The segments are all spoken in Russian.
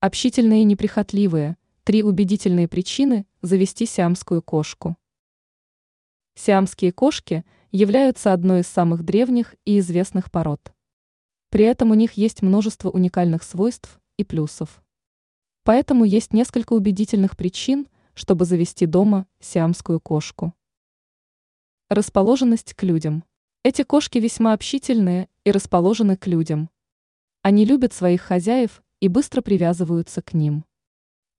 Общительные и неприхотливые – три убедительные причины завести сиамскую кошку. Сиамские кошки являются одной из самых древних и известных пород. При этом у них есть множество уникальных свойств и плюсов. Поэтому есть несколько убедительных причин, чтобы завести дома сиамскую кошку. Расположенность к людям. Эти кошки весьма общительные и расположены к людям. Они любят своих хозяев и быстро привязываются к ним.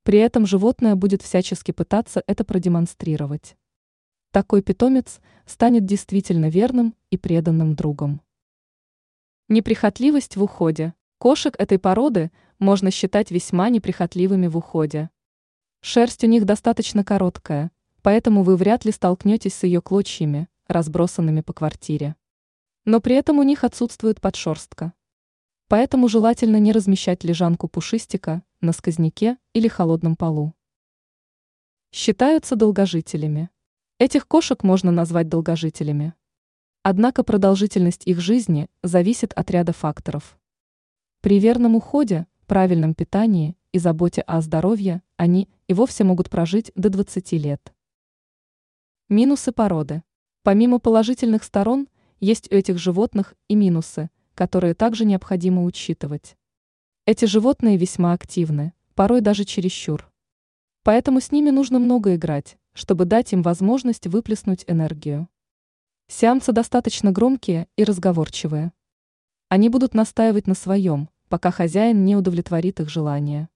При этом животное будет всячески пытаться это продемонстрировать. Такой питомец станет действительно верным и преданным другом. Неприхотливость в уходе. Кошек этой породы можно считать весьма неприхотливыми в уходе. Шерсть у них достаточно короткая, поэтому вы вряд ли столкнетесь с ее клочьями, разбросанными по квартире. Но при этом у них отсутствует подшерстка. Поэтому желательно не размещать лежанку пушистика на сквозняке или холодном полу. Считаются долгожителями. Этих кошек можно назвать долгожителями. Однако продолжительность их жизни зависит от ряда факторов. При верном уходе, правильном питании и заботе о здоровье они и вовсе могут прожить до 20 лет. Минусы породы. Помимо положительных сторон, есть у этих животных и минусы – которые также необходимо учитывать. Эти животные весьма активны, порой даже чересчур. Поэтому с ними нужно много играть, чтобы дать им возможность выплеснуть энергию. Сиамцы достаточно громкие и разговорчивые. Они будут настаивать на своем, пока хозяин не удовлетворит их желания.